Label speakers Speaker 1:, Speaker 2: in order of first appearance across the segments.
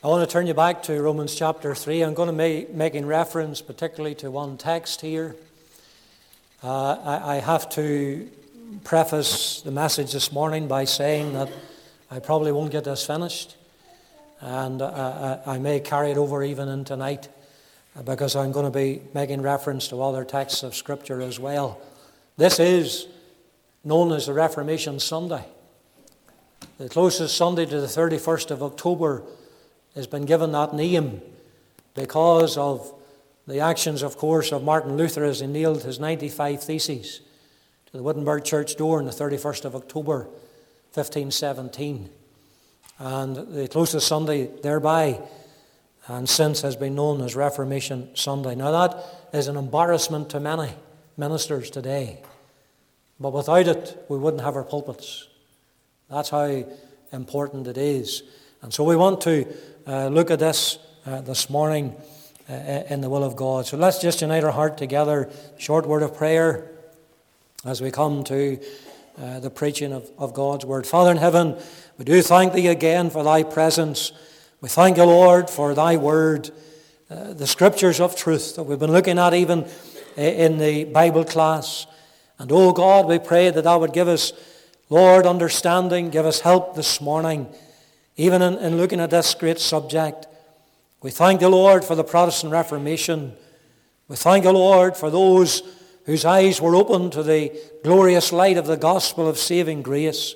Speaker 1: I want to turn you back to Romans chapter 3. I'm going to be making reference particularly to one text here. Uh, I, I, have to preface the message this morning by saying that I probably won't get this finished. And uh, I, I may carry it over even in tonight uh, because I'm going to be making reference to other texts of Scripture as well. This is known as the Reformation Sunday. The closest Sunday to the 31st of October has been given that name because of the actions, of course, of Martin Luther as he nailed his 95 Theses to the Wittenberg church door on the 31st of October 1517. And the closest Sunday thereby and since has been known as Reformation Sunday. Now, that is an embarrassment to many ministers today. But without it, we wouldn't have our pulpits. That's how important it is. And so we want to uh, look at this uh, this morning uh, in the will of God. So let's just unite our heart together. Short word of prayer as we come to uh, the preaching of, of God's word. Father in heaven, we do thank thee again for thy presence. We thank you, Lord, for thy word, uh, the scriptures of truth that we've been looking at even uh, in the Bible class. And oh God, we pray that thou would give us, Lord, understanding, give us help this morning even in, in looking at this great subject, we thank the Lord for the Protestant Reformation. We thank the Lord for those whose eyes were opened to the glorious light of the gospel of saving grace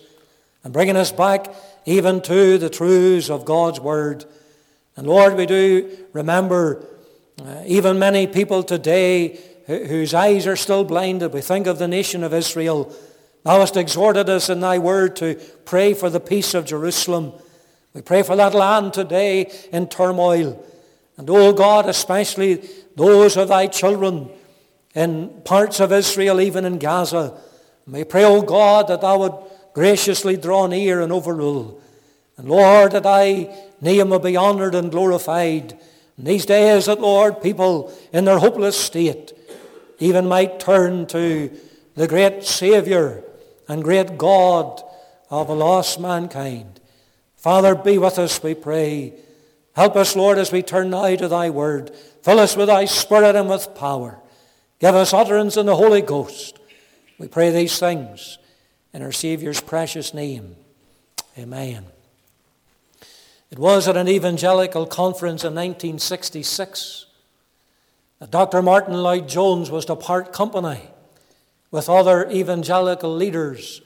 Speaker 1: and bringing us back even to the truths of God's Word. And Lord, we do remember uh, even many people today whose eyes are still blinded. We think of the nation of Israel. Thou hast exhorted us in thy word to pray for the peace of Jerusalem. We pray for that land today in turmoil. And, oh God, especially those of thy children in parts of Israel, even in Gaza. We pray, oh God, that thou would graciously draw near and overrule. And Lord, that thy name will be honoured and glorified. In these days that, Lord, people in their hopeless state even might turn to the great Saviour and great God of a lost mankind. Father, be with us, we pray. Help us, Lord, as we turn now to thy word. Fill us with thy spirit and with power. Give us utterance in the Holy Ghost. We pray these things in our Saviour's precious name. Amen. It was at an evangelical conference in 1966 that Dr. Martyn Lloyd-Jones was to part company with other evangelical leaders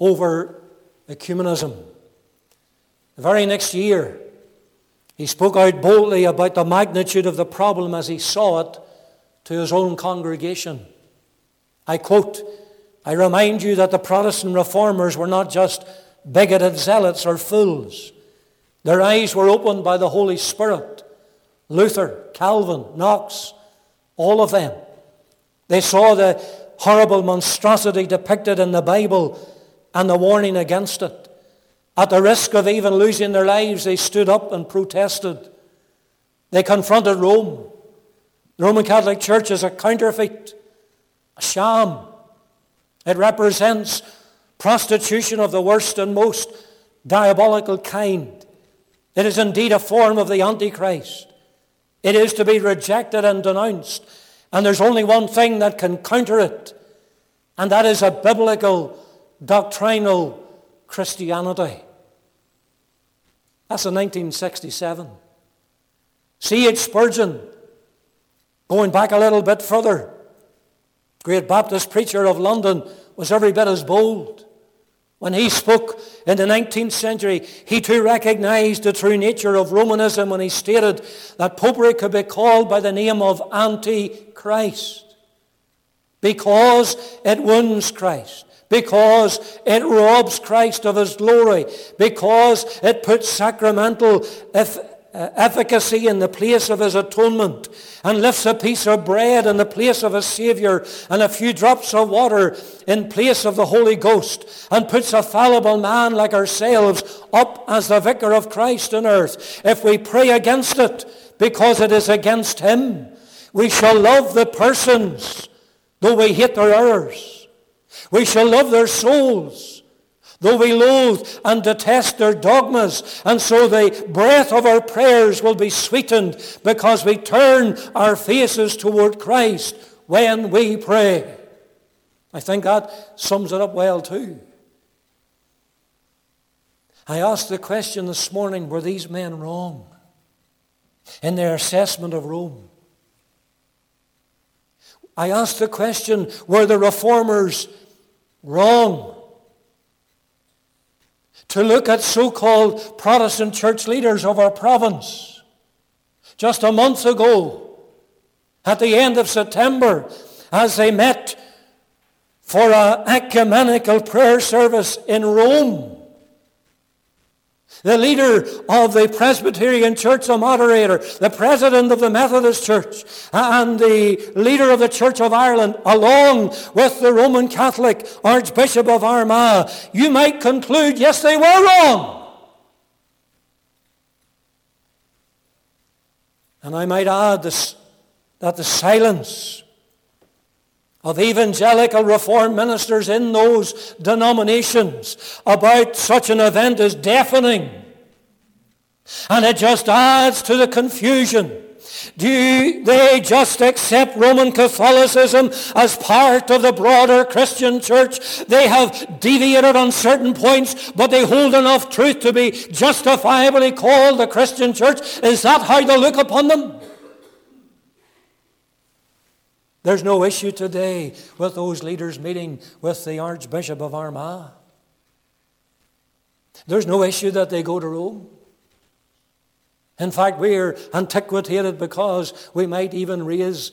Speaker 1: over ecumenism. The very next year, he spoke out boldly about the magnitude of the problem as he saw it to his own congregation. I quote, I remind you that the Protestant reformers were not just bigoted zealots or fools. Their eyes were opened by the Holy Spirit. Luther, Calvin, Knox, all of them. They saw the horrible monstrosity depicted in the Bible and the warning against it. At the risk of even losing their lives, they stood up and protested. They confronted Rome. The Roman Catholic Church is a counterfeit, a sham. It represents prostitution of the worst and most diabolical kind. It is indeed a form of the Antichrist. It is to be rejected and denounced. And there's only one thing that can counter it, and that is a biblical, doctrinal Christianity. That's in 1967. C.H. Spurgeon, going back a little bit further, great Baptist preacher of London, was every bit as bold. When he spoke in the 19th century, he too recognized the true nature of Romanism when he stated that popery could be called by the name of Antichrist because it wounds Christ because it robs Christ of his glory, because it puts sacramental uh, efficacy in the place of his atonement and lifts a piece of bread in the place of a Savior and a few drops of water in place of the Holy Ghost and puts a fallible man like ourselves up as the vicar of Christ on earth. If we pray against it because it is against him, we shall love the persons though we hate their errors. We shall love their souls, though we loathe and detest their dogmas, and so the breath of our prayers will be sweetened because we turn our faces toward Christ when we pray. I think that sums it up well too. I asked the question this morning, were these men wrong in their assessment of Rome? I asked the question, were the reformers wrong to look at so-called Protestant church leaders of our province? Just a month ago, at the end of September, as they met for an ecumenical prayer service in Rome, the leader of the Presbyterian Church, the moderator, the president of the Methodist Church, and the leader of the Church of Ireland, along with the Roman Catholic Archbishop of Armagh, you might conclude, yes, they were wrong. And I might add this, that the silence of evangelical reform ministers in those denominations about such an event is deafening. And it just adds to the confusion. Do they just accept Roman Catholicism as part of the broader Christian church? They have deviated on certain points, but they hold enough truth to be justifiably called the Christian church. Is that how they look upon them? There's no issue today with those leaders meeting with the Archbishop of Armagh. There's no issue that they go to Rome. In fact, we're antiquated because we might even raise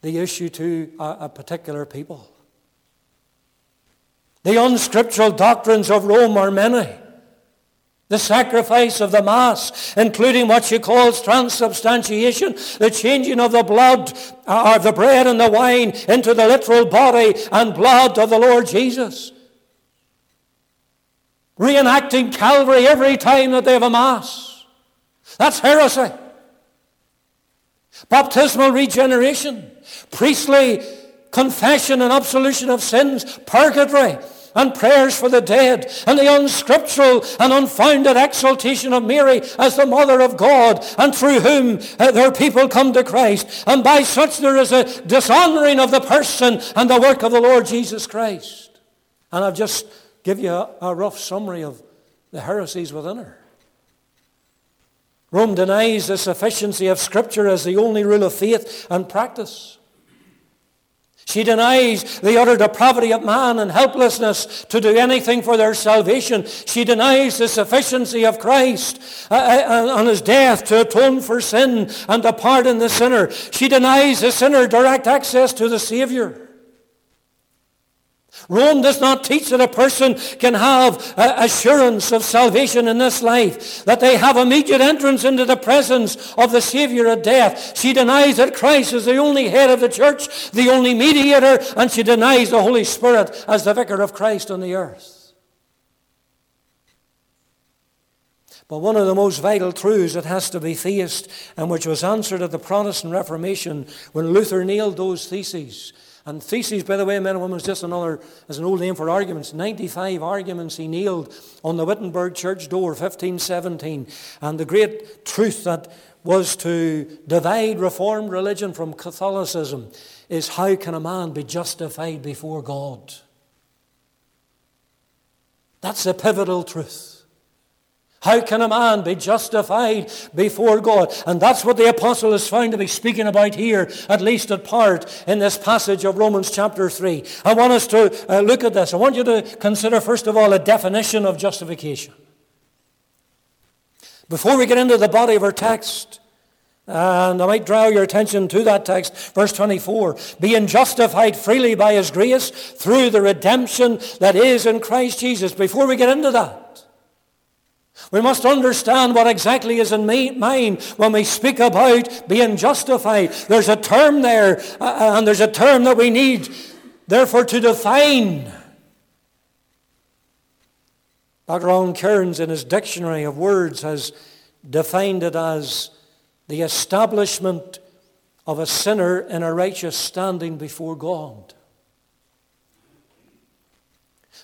Speaker 1: the issue to a, a particular people. The unscriptural doctrines of Rome are many. The sacrifice of the Mass, including what she calls transubstantiation, the changing of the blood, uh, of the bread and the wine into the literal body and blood of the Lord Jesus. Reenacting Calvary every time that they have a Mass. That's heresy. Baptismal regeneration, priestly confession and absolution of sins, purgatory, and prayers for the dead and the unscriptural and unfounded exaltation of Mary as the mother of God and through whom uh, their people come to Christ. And by such there is a dishonoring of the person and the work of the Lord Jesus Christ. And I've just give you a, a rough summary of the heresies within her. Rome denies the sufficiency of Scripture as the only rule of faith and practice. She denies the utter depravity of man and helplessness to do anything for their salvation. She denies the sufficiency of Christ uh, uh, on his death to atone for sin and to pardon the sinner. She denies the sinner direct access to the Savior. Rome does not teach that a person can have uh, assurance of salvation in this life, that they have immediate entrance into the presence of the Savior at death. She denies that Christ is the only head of the church, the only mediator, and she denies the Holy Spirit as the vicar of Christ on the earth. But one of the most vital truths that has to be faced and which was answered at the Protestant Reformation when Luther nailed those theses and theses, by the way, men and women, is just another, as an old name for arguments. 95 arguments he nailed on the Wittenberg church door, 1517. And the great truth that was to divide Reformed religion from Catholicism is how can a man be justified before God? That's the pivotal truth. How can a man be justified before God? And that's what the apostle is found to be speaking about here, at least at part, in this passage of Romans chapter 3. I want us to uh, look at this. I want you to consider, first of all, a definition of justification. Before we get into the body of our text, and I might draw your attention to that text, verse 24. Being justified freely by his grace through the redemption that is in Christ Jesus. Before we get into that, we must understand what exactly is in mind when we speak about being justified. There's a term there, uh, and there's a term that we need, therefore, to define. Dr. Alan Cairns, in his dictionary of words, has defined it as the establishment of a sinner in a righteous standing before God.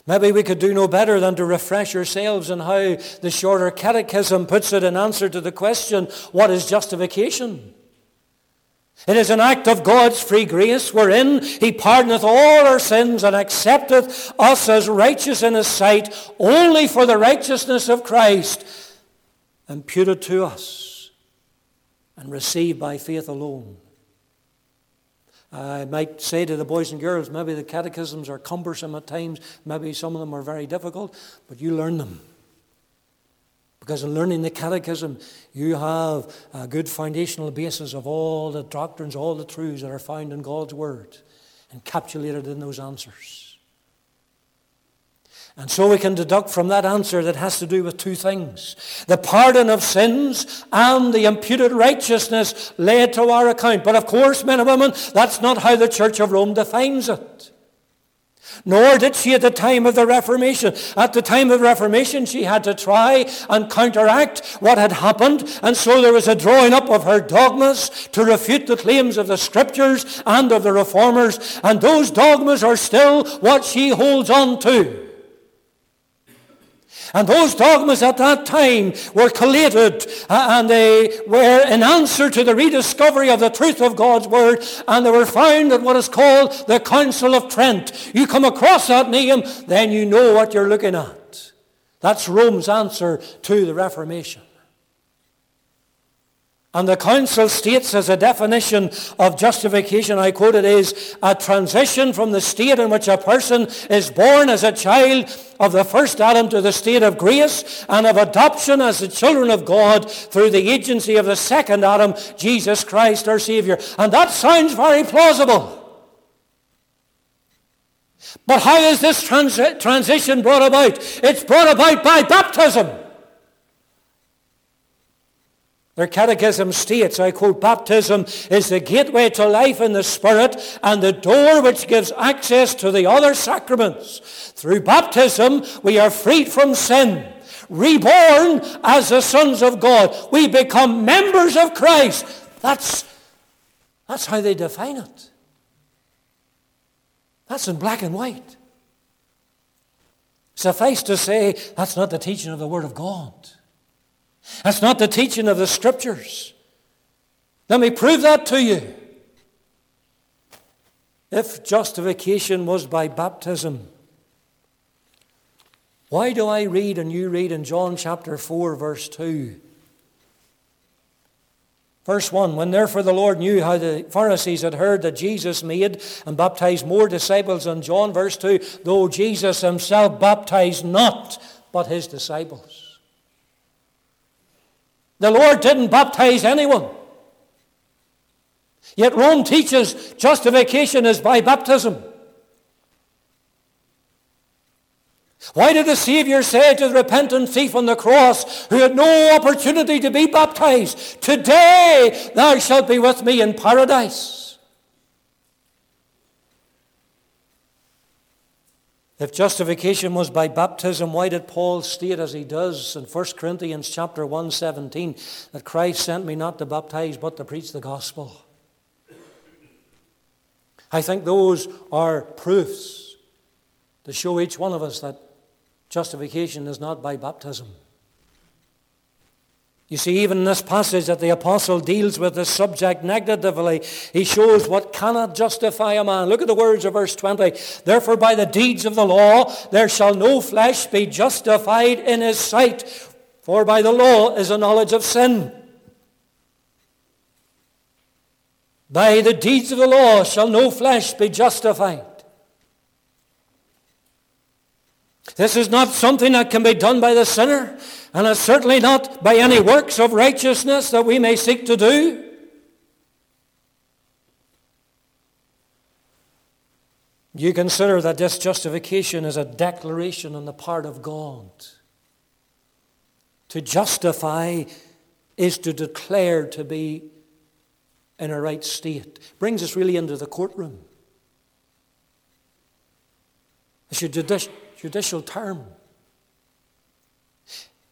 Speaker 1: Maybe we could do no better than to refresh ourselves on how the shorter catechism puts it in answer to the question, what is justification? It is an act of God's free grace wherein he pardoneth all our sins and accepteth us as righteous in his sight only for the righteousness of Christ imputed to us and received by faith alone. I might say to the boys and girls, maybe the catechisms are cumbersome at times, maybe some of them are very difficult, but you learn them. Because in learning the catechism, you have a good foundational basis of all the doctrines, all the truths that are found in God's Word, encapsulated in those answers. And so we can deduct from that answer that has to do with two things. The pardon of sins and the imputed righteousness laid to our account. But of course, men and women, that's not how the Church of Rome defines it. Nor did she at the time of the Reformation. At the time of the Reformation, she had to try and counteract what had happened. And so there was a drawing up of her dogmas to refute the claims of the Scriptures and of the Reformers. And those dogmas are still what she holds on to. And those dogmas at that time were collated uh, and they were in answer to the rediscovery of the truth of God's Word and they were found at what is called the Council of Trent. You come across that name, then you know what you're looking at. That's Rome's answer to the Reformation. And the council states as a definition of justification, I quote it, is a transition from the state in which a person is born as a child of the first Adam to the state of grace and of adoption as the children of God through the agency of the second Adam, Jesus Christ our Savior. And that sounds very plausible. But how is this transition brought about? It's brought about by baptism. Their catechism states, I quote, baptism is the gateway to life in the Spirit and the door which gives access to the other sacraments. Through baptism, we are freed from sin, reborn as the sons of God. We become members of Christ. That's, that's how they define it. That's in black and white. Suffice to say, that's not the teaching of the Word of God. That's not the teaching of the Scriptures. Let me prove that to you. If justification was by baptism, why do I read and you read in John chapter 4, verse 2? Verse 1 When therefore the Lord knew how the Pharisees had heard that Jesus made and baptized more disciples than John, verse 2, though Jesus himself baptized not, but his disciples. The Lord didn't baptize anyone. Yet Rome teaches justification is by baptism. Why did the Savior say to the repentant thief on the cross who had no opportunity to be baptized, Today thou shalt be with me in paradise? If justification was by baptism, why did Paul state as he does in 1 Corinthians chapter 1:17 that Christ sent me not to baptize but to preach the gospel? I think those are proofs to show each one of us that justification is not by baptism. You see, even in this passage that the apostle deals with the subject negatively, he shows what cannot justify a man. Look at the words of verse 20. Therefore, by the deeds of the law, there shall no flesh be justified in his sight, for by the law is a knowledge of sin. By the deeds of the law shall no flesh be justified. This is not something that can be done by the sinner, and it's certainly not by any works of righteousness that we may seek to do. You consider that this justification is a declaration on the part of God. To justify is to declare to be in a right state. Brings us really into the courtroom. It's a judicial term.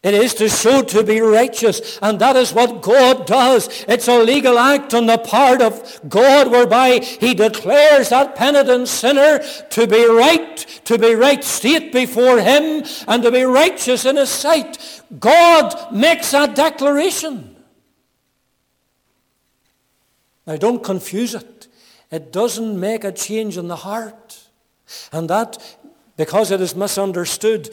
Speaker 1: It is to show to be righteous, and that is what God does. It's a legal act on the part of God whereby he declares that penitent sinner to be right, to be right state before him, and to be righteous in his sight. God makes that declaration. Now don't confuse it. It doesn't make a change in the heart. And that, because it is misunderstood,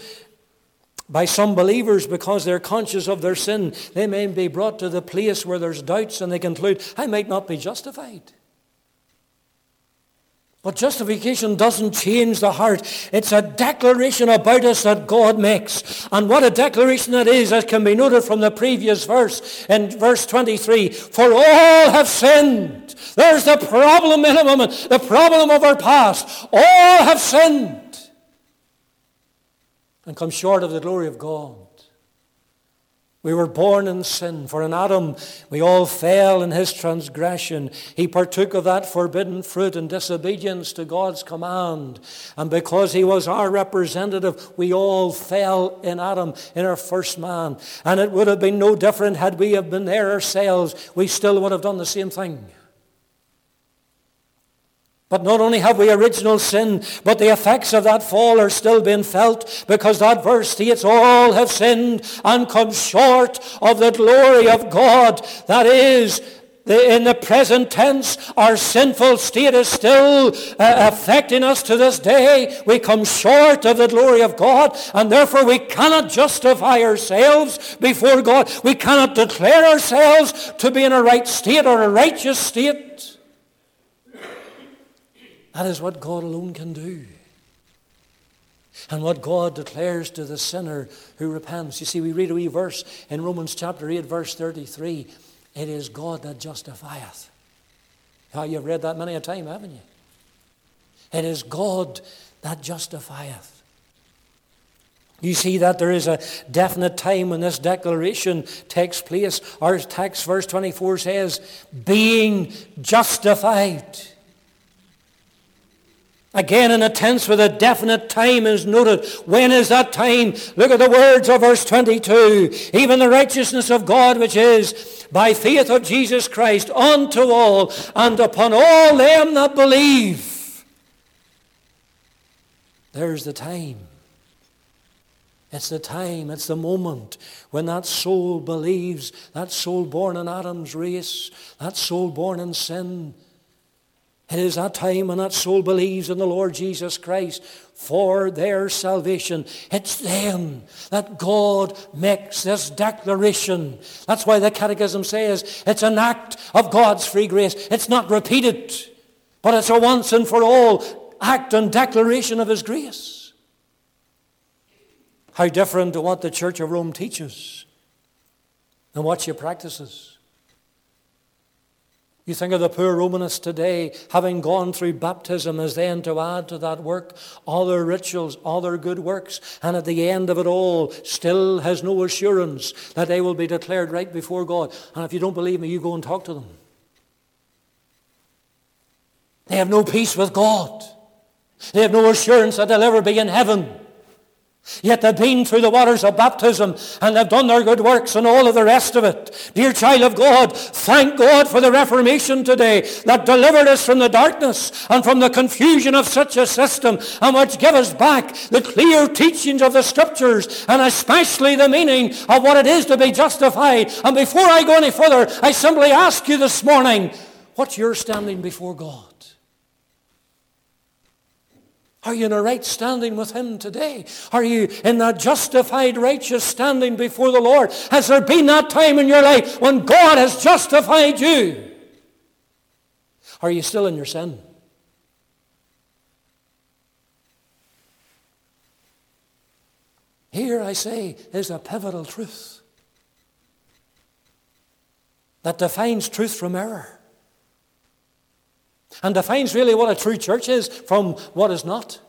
Speaker 1: by some believers because they're conscious of their sin. They may be brought to the place where there's doubts and they conclude, I might not be justified. But justification doesn't change the heart. It's a declaration about us that God makes. And what a declaration that is, as can be noted from the previous verse, in verse 23. For all have sinned. There's the problem in a moment, the problem of our past. All have sinned and come short of the glory of God. We were born in sin, for in Adam we all fell in his transgression. He partook of that forbidden fruit in disobedience to God's command. And because he was our representative, we all fell in Adam, in our first man. And it would have been no different had we have been there ourselves. We still would have done the same thing. But not only have we original sin, but the effects of that fall are still being felt because that verse states all have sinned and come short of the glory of God. That is, in the present tense, our sinful state is still uh, affecting us to this day. We come short of the glory of God, and therefore we cannot justify ourselves before God. We cannot declare ourselves to be in a right state or a righteous state. That is what God alone can do. And what God declares to the sinner who repents. You see, we read a wee verse in Romans chapter 8, verse 33. It is God that justifieth. How you've read that many a time, haven't you? It is God that justifieth. You see that there is a definite time when this declaration takes place. Our text, verse 24 says, being justified. Again, in a tense with a definite time is noted. When is that time? Look at the words of verse 22. Even the righteousness of God, which is by faith of Jesus Christ, unto all and upon all them that believe. There's the time. It's the time, it's the moment when that soul believes, that soul born in Adam's race, that soul born in sin, it is that time when that soul believes in the Lord Jesus Christ for their salvation. It's then that God makes this declaration. That's why the Catechism says it's an act of God's free grace. It's not repeated, but it's a once and for all act and declaration of His grace. How different to what the Church of Rome teaches and what she practices. You think of the poor Romanists today having gone through baptism as then to add to that work all their rituals, all their good works, and at the end of it all still has no assurance that they will be declared right before God. And if you don't believe me, you go and talk to them. They have no peace with God. They have no assurance that they'll ever be in heaven. Yet they've been through the waters of baptism and they've done their good works and all of the rest of it. Dear child of God, thank God for the Reformation today that delivered us from the darkness and from the confusion of such a system and which gave us back the clear teachings of the Scriptures and especially the meaning of what it is to be justified. And before I go any further, I simply ask you this morning, what's your standing before God? Are you in a right standing with Him today? Are you in that justified, righteous standing before the Lord? Has there been that time in your life when God has justified you? Are you still in your sin? Here, I say, is a pivotal truth that defines truth from error and defines really what a true church is from what is not.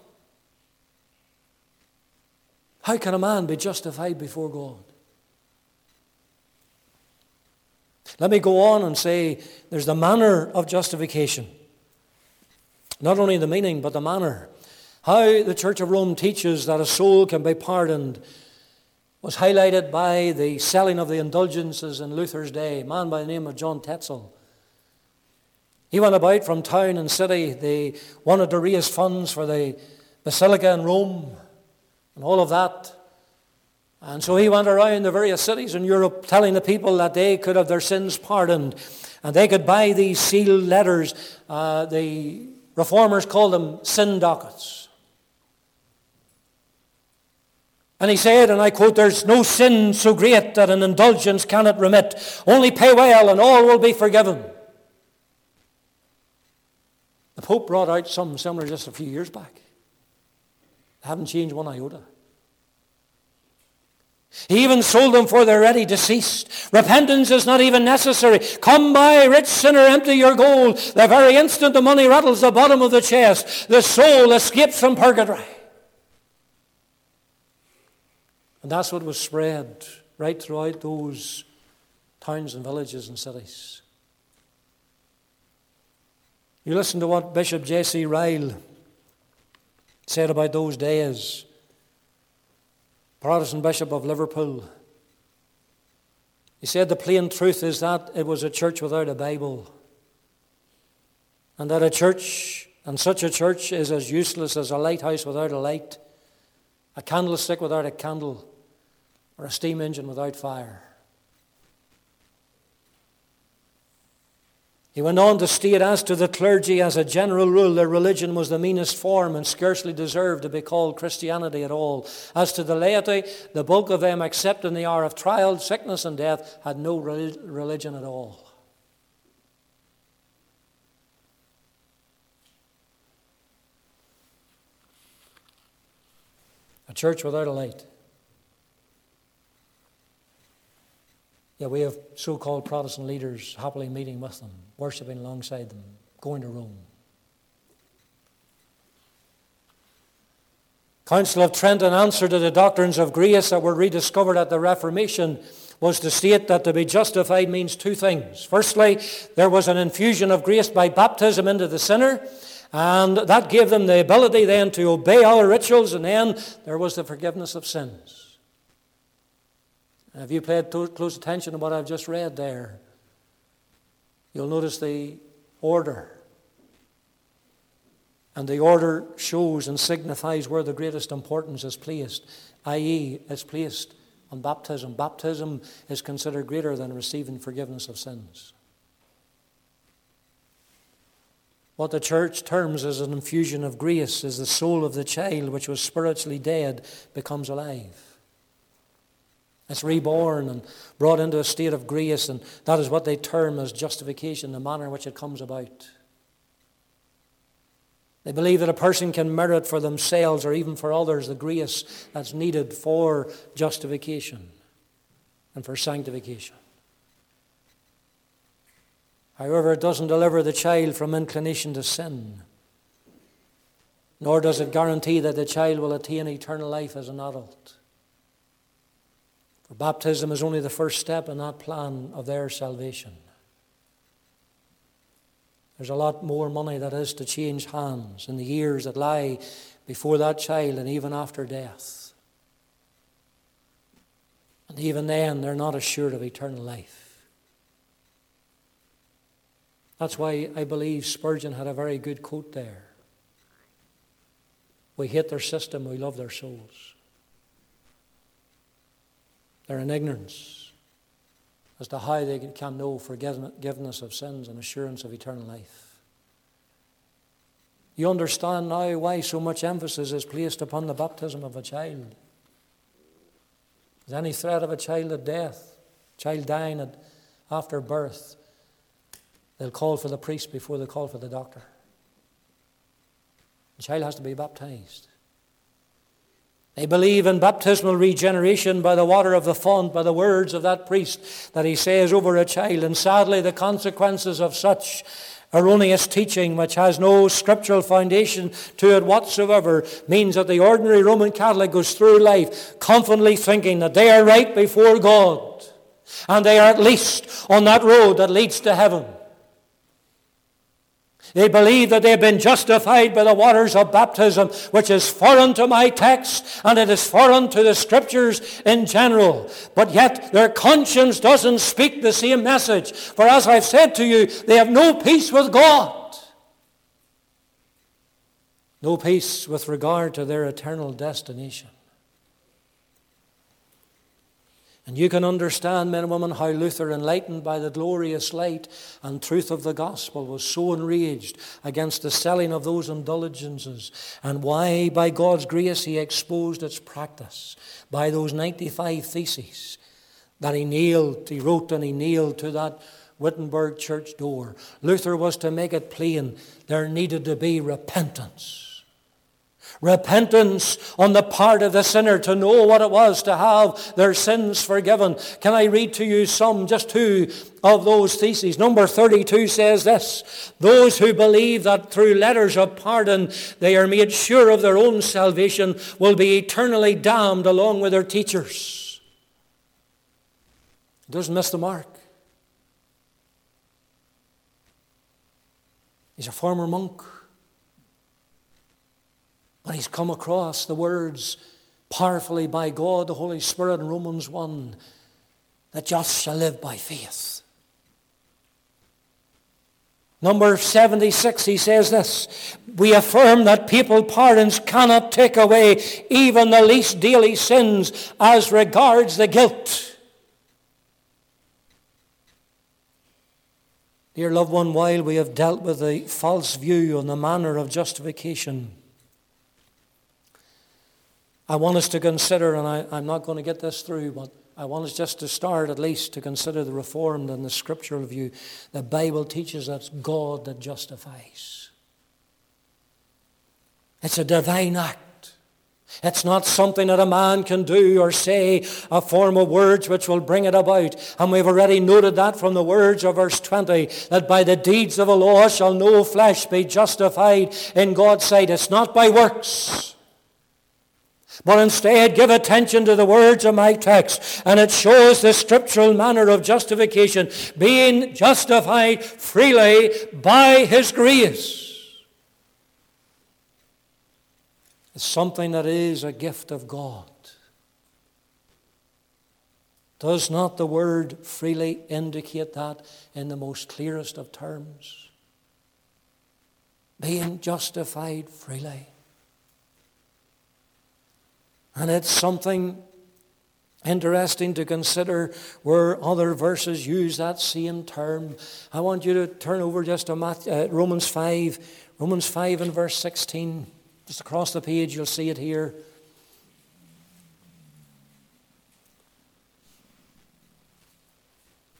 Speaker 1: How can a man be justified before God? Let me go on and say there's the manner of justification. Not only the meaning, but the manner. How the Church of Rome teaches that a soul can be pardoned was highlighted by the selling of the indulgences in Luther's day, a man by the name of John Tetzel. He went about from town and city. They wanted to raise funds for the Basilica in Rome and all of that. And so he went around the various cities in Europe telling the people that they could have their sins pardoned and they could buy these sealed letters. Uh, the reformers called them sin dockets. And he said, and I quote, There's no sin so great that an indulgence cannot remit. Only pay well and all will be forgiven. The Pope brought out something similar just a few years back. They haven't changed one iota. He even sold them for their ready deceased. Repentance is not even necessary. Come by, rich sinner, empty your gold. The very instant the money rattles the bottom of the chest, the soul escapes from purgatory. And that's what was spread right throughout those towns and villages and cities. You listen to what Bishop J.C. Ryle said about those days. Protestant Bishop of Liverpool. He said the plain truth is that it was a church without a Bible. And that a church, and such a church, is as useless as a lighthouse without a light, a candlestick without a candle, or a steam engine without fire. He went on to state as to the clergy, as a general rule, their religion was the meanest form and scarcely deserved to be called Christianity at all. As to the laity, the bulk of them, except in the hour of trial, sickness, and death, had no religion at all. A church without a light. Yeah, we have so called Protestant leaders happily meeting with them, worshipping alongside them, going to Rome. Council of Trent, in answer to the doctrines of grace that were rediscovered at the Reformation, was to state that to be justified means two things. Firstly, there was an infusion of grace by baptism into the sinner, and that gave them the ability then to obey all rituals, and then there was the forgiveness of sins. If you paid close attention to what I've just read there, you'll notice the order. And the order shows and signifies where the greatest importance is placed, i.e., it's placed on baptism. Baptism is considered greater than receiving forgiveness of sins. What the church terms as an infusion of grace is the soul of the child, which was spiritually dead, becomes alive. It's reborn and brought into a state of grace, and that is what they term as justification, the manner in which it comes about. They believe that a person can merit for themselves or even for others the grace that's needed for justification and for sanctification. However, it doesn't deliver the child from inclination to sin, nor does it guarantee that the child will attain eternal life as an adult. For baptism is only the first step in that plan of their salvation. There's a lot more money that is to change hands in the years that lie before that child and even after death. And even then, they're not assured of eternal life. That's why I believe Spurgeon had a very good quote there. We hate their system, we love their souls. They're in ignorance as to how they can know forgiveness of sins and assurance of eternal life. You understand now why so much emphasis is placed upon the baptism of a child. Is any threat of a child at death, child dying at, after birth, they'll call for the priest before they call for the doctor. The child has to be baptized. They believe in baptismal regeneration by the water of the font, by the words of that priest that he says over a child. And sadly, the consequences of such erroneous teaching, which has no scriptural foundation to it whatsoever, means that the ordinary Roman Catholic goes through life confidently thinking that they are right before God and they are at least on that road that leads to heaven. They believe that they've been justified by the waters of baptism, which is foreign to my text and it is foreign to the scriptures in general. But yet their conscience doesn't speak the same message. For as I've said to you, they have no peace with God. No peace with regard to their eternal destination. And you can understand, men and women, how Luther, enlightened by the glorious light and truth of the gospel, was so enraged against the selling of those indulgences, and why, by God's grace, he exposed its practice by those 95 theses that he nailed, he wrote and he nailed to that Wittenberg church door. Luther was to make it plain there needed to be repentance. Repentance on the part of the sinner to know what it was to have their sins forgiven. Can I read to you some, just two of those theses? Number 32 says this Those who believe that through letters of pardon they are made sure of their own salvation will be eternally damned along with their teachers. It doesn't miss the mark. He's a former monk. But he's come across the words powerfully by God, the Holy Spirit in Romans 1, that just shall live by faith. Number 76, he says this We affirm that papal pardons cannot take away even the least daily sins as regards the guilt. Dear loved one, while we have dealt with the false view on the manner of justification, I want us to consider, and I, am not going to get this through, but I want us just to start at least to consider the Reformed and the scriptural view. The Bible teaches that it's God that justifies. It's a divine act. It's not something that a man can do or say, a form of words which will bring it about. And we've already noted that from the words of verse 20, that by the deeds of the law shall no flesh be justified in God's sight. It's not by works. But instead, give attention to the words of my text, and it shows the scriptural manner of justification, being justified freely by His grace. It's something that is a gift of God. Does not the word freely indicate that in the most clearest of terms? Being justified freely. And it's something interesting to consider where other verses use that same term. I want you to turn over just to Matthew, uh, Romans 5, Romans 5 and verse 16. Just across the page, you'll see it here.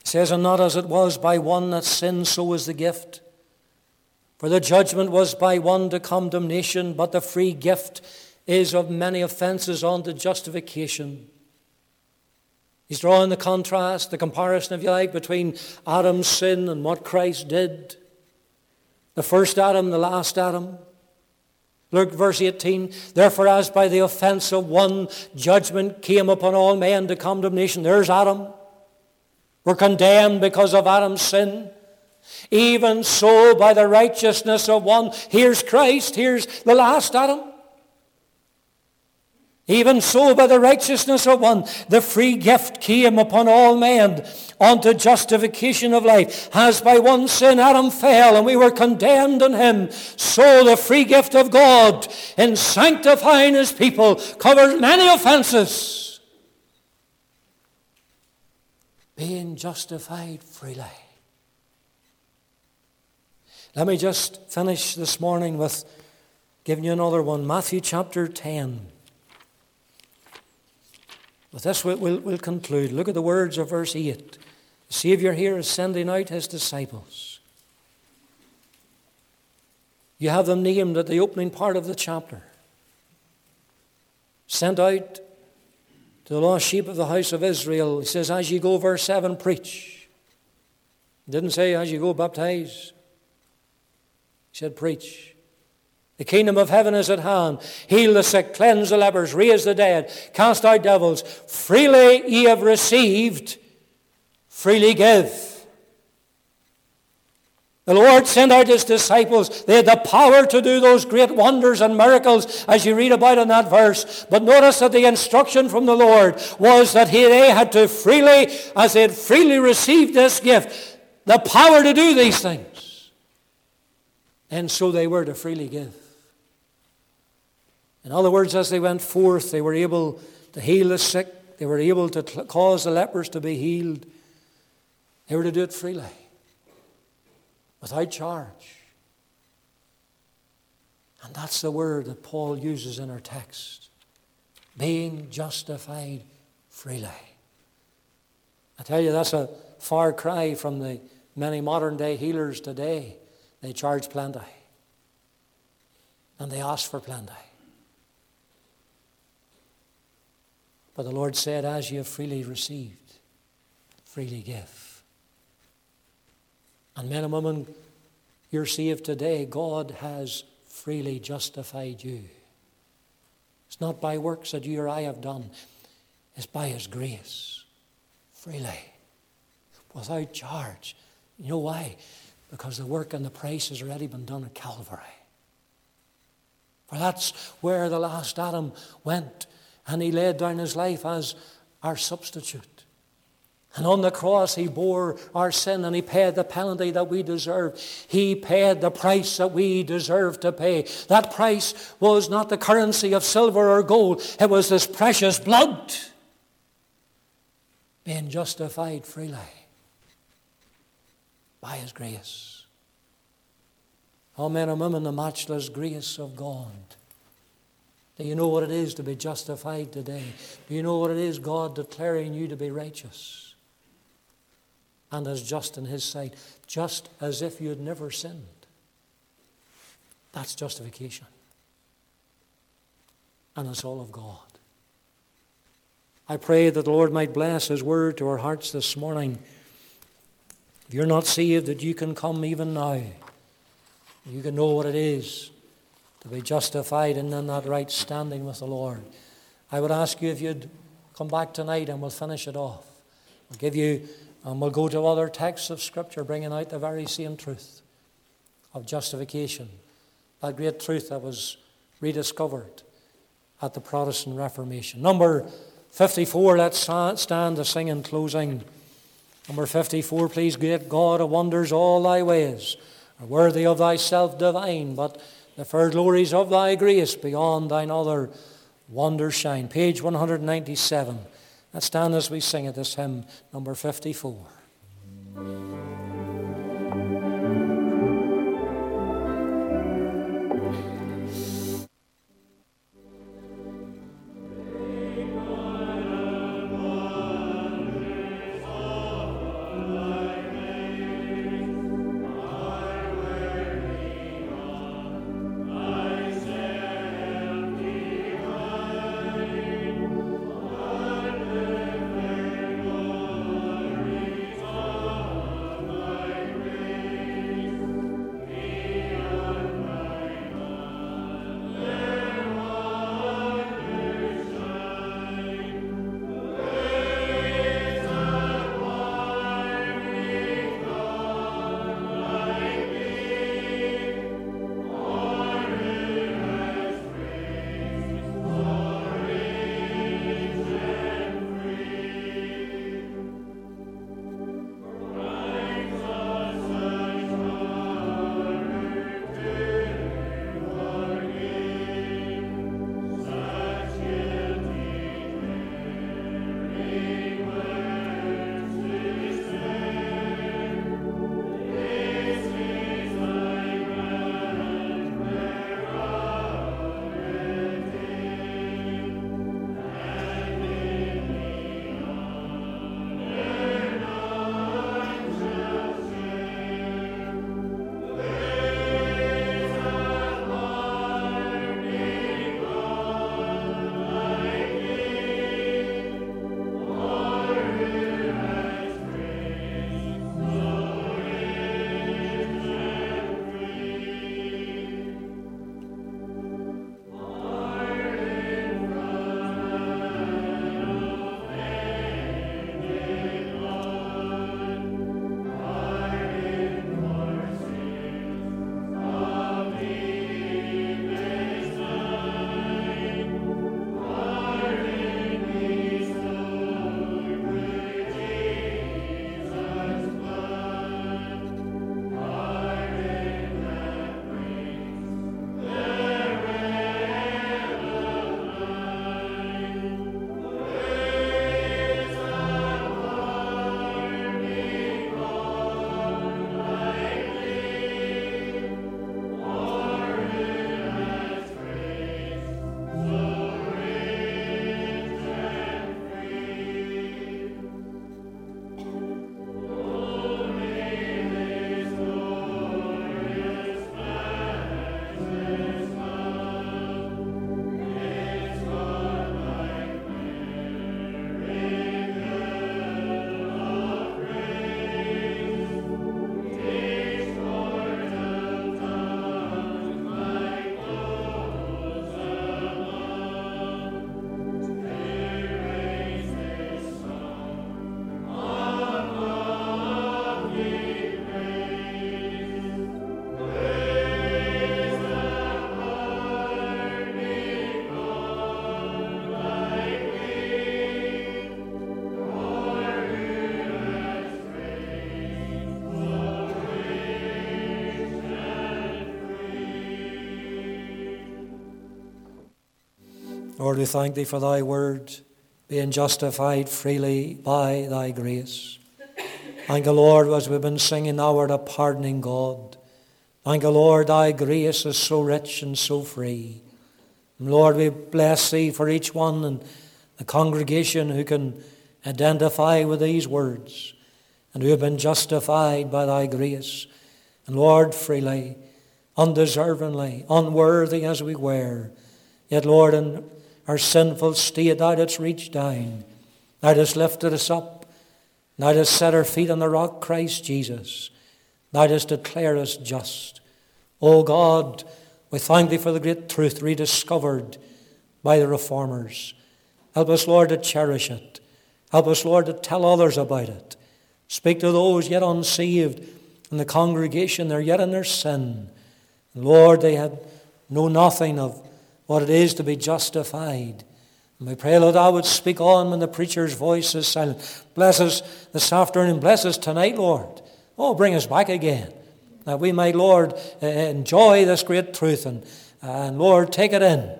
Speaker 1: It says, And not as it was by one that sinned, so is the gift. For the judgment was by one to condemnation, but the free gift is of many offences unto justification. He's drawing the contrast, the comparison, if you like, between Adam's sin and what Christ did. The first Adam, the last Adam. Look, verse 18. Therefore, as by the offense of one, judgment came upon all men to condemnation. There's Adam. We're condemned because of Adam's sin. Even so, by the righteousness of one, here's Christ, here's the last Adam. Even so, by the righteousness of one, the free gift came upon all men unto justification of life. As by one sin Adam fell and we were condemned in him, so the free gift of God in sanctifying his people covers many offenses. Being justified freely. Let me just finish this morning with giving you another one. Matthew chapter 10. With this, we'll, we'll, conclude. Look at the words of verse 8. The Savior here is sending out his disciples. You have them named at the opening part of the chapter. Sent out to the lost sheep of the house of Israel. He says, As you go, verse 7, preach. He didn't say, As you go, baptize. He said, Preach. The kingdom of heaven is at hand. Heal the sick, cleanse the lepers, raise the dead, cast out devils. Freely ye have received, freely give. The Lord sent out his disciples. They had the power to do those great wonders and miracles as you read about in that verse. But notice that the instruction from the Lord was that he, they had to freely, as they had freely received this gift, the power to do these things. And so they were to freely give. In other words, as they went forth, they were able to heal the sick. They were able to cause the lepers to be healed. They were to do it freely without charge. And that's the word that Paul uses in our text being justified freely. I tell you, that's a far cry from the many modern day healers today. They charge plenty. And they ask for plenty. But the Lord said, As you have freely received, freely give. And men and women, you're saved today. God has freely justified you. It's not by works that you or I have done, it's by His grace, freely, without charge. You know why? Because the work and the price has already been done at Calvary. For that's where the last Adam went, and he laid down his life as our substitute. And on the cross, He bore our sin and He paid the penalty that we deserve. He paid the price that we deserve to pay. That price was not the currency of silver or gold, it was this precious blood being justified freely by His grace. Oh, men and women, the matchless grace of God. Do you know what it is to be justified today? Do you know what it is, God declaring you to be righteous? and as just in His sight, just as if you had never sinned. That's justification. And it's all of God. I pray that the Lord might bless His word to our hearts this morning. If you're not saved, that you can come even now. You can know what it is to be justified and in that right standing with the Lord. I would ask you if you'd come back tonight and we'll finish it off. We'll give you and we'll go to other texts of Scripture bringing out the very same truth of justification. That great truth that was rediscovered at the Protestant Reformation. Number 54, let's stand to sing in closing. Number 54, please, great God of wonders, all thy ways are worthy of thyself divine, but the fair glories of thy grace beyond thine other wonders shine. Page 197. Let's stand as we sing at this hymn, number 54. Lord, we thank thee for thy word, being justified freely by thy grace. Thank the Lord, as we've been singing, thou art a pardoning God. Thank the Lord, thy grace is so rich and so free. And Lord, we bless thee for each one and the congregation who can identify with these words and who have been justified by thy grace. And Lord, freely, undeservingly, unworthy as we were, yet, Lord, in our sinful state, thou didst reach down, thou didst lifted us up, thou didst set our feet on the rock, Christ Jesus, thou didst declare us just. O God, we thank thee for the great truth rediscovered by the reformers. Help us, Lord, to cherish it. Help us, Lord, to tell others about it. Speak to those yet unsaved in the congregation, they're yet in their sin. Lord, they had know nothing of what it is to be justified. And we pray, Lord, I would speak on when the preacher's voice is silent. Bless us this afternoon. Bless us tonight, Lord. Oh, bring us back again. That we may, Lord, enjoy this great truth and, and Lord, take it in.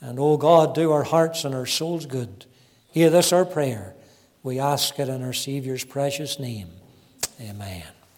Speaker 1: And, oh God, do our hearts and our souls good. Hear this our prayer. We ask it in our Saviour's precious name. Amen.